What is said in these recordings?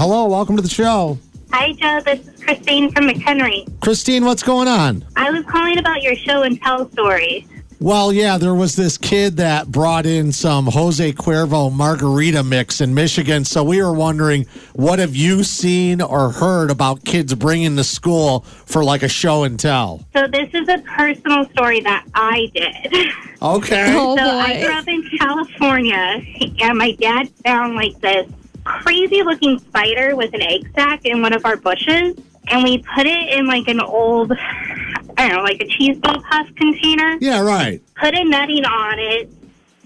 Hello, welcome to the show. Hi, Joe. This is Christine from McHenry. Christine, what's going on? I was calling about your show and tell story. Well, yeah, there was this kid that brought in some Jose Cuervo margarita mix in Michigan. So we were wondering, what have you seen or heard about kids bringing to school for like a show and tell? So this is a personal story that I did. Okay. Oh, so I grew up in California, and my dad found like this crazy looking spider with an egg sac in one of our bushes, and we put it in like an old, I don't know, like a cheese ball puff container. Yeah, right. put a netting on it,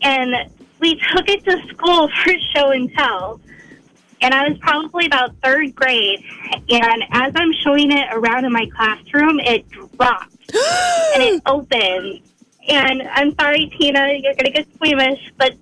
and we took it to school for show and tell. And I was probably about third grade, and as I'm showing it around in my classroom, it dropped and it opened. And I'm sorry, Tina, you're gonna get squeamish, but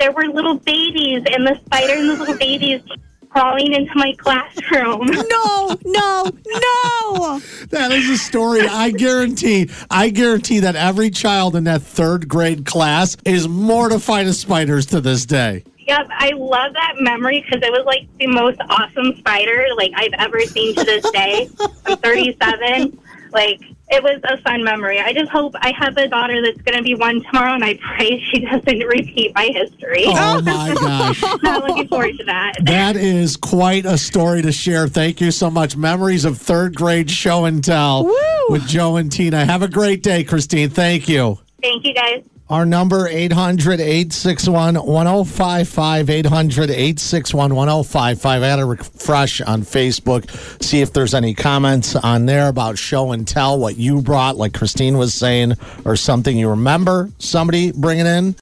there were little babies, and the spider and the little babies crawling into my classroom. No, no, no. That is a story I guarantee. I guarantee that every child in that third grade class is mortified of spiders to this day. Yep, I love that memory because it was like the most awesome spider like I've ever seen to this day. I'm 37. Like it was a fun memory. I just hope I have a daughter that's going to be one tomorrow, and I pray she doesn't repeat my history. Oh my gosh. Not looking forward to that. That is quite a story to share. Thank you so much. Memories of third grade show and tell with Joe and Tina. Have a great day, Christine. Thank you. Thank you guys. Our number 800-861-1055 800-861-1055. I had to refresh on Facebook, see if there's any comments on there about show and tell what you brought like Christine was saying or something you remember somebody bringing in.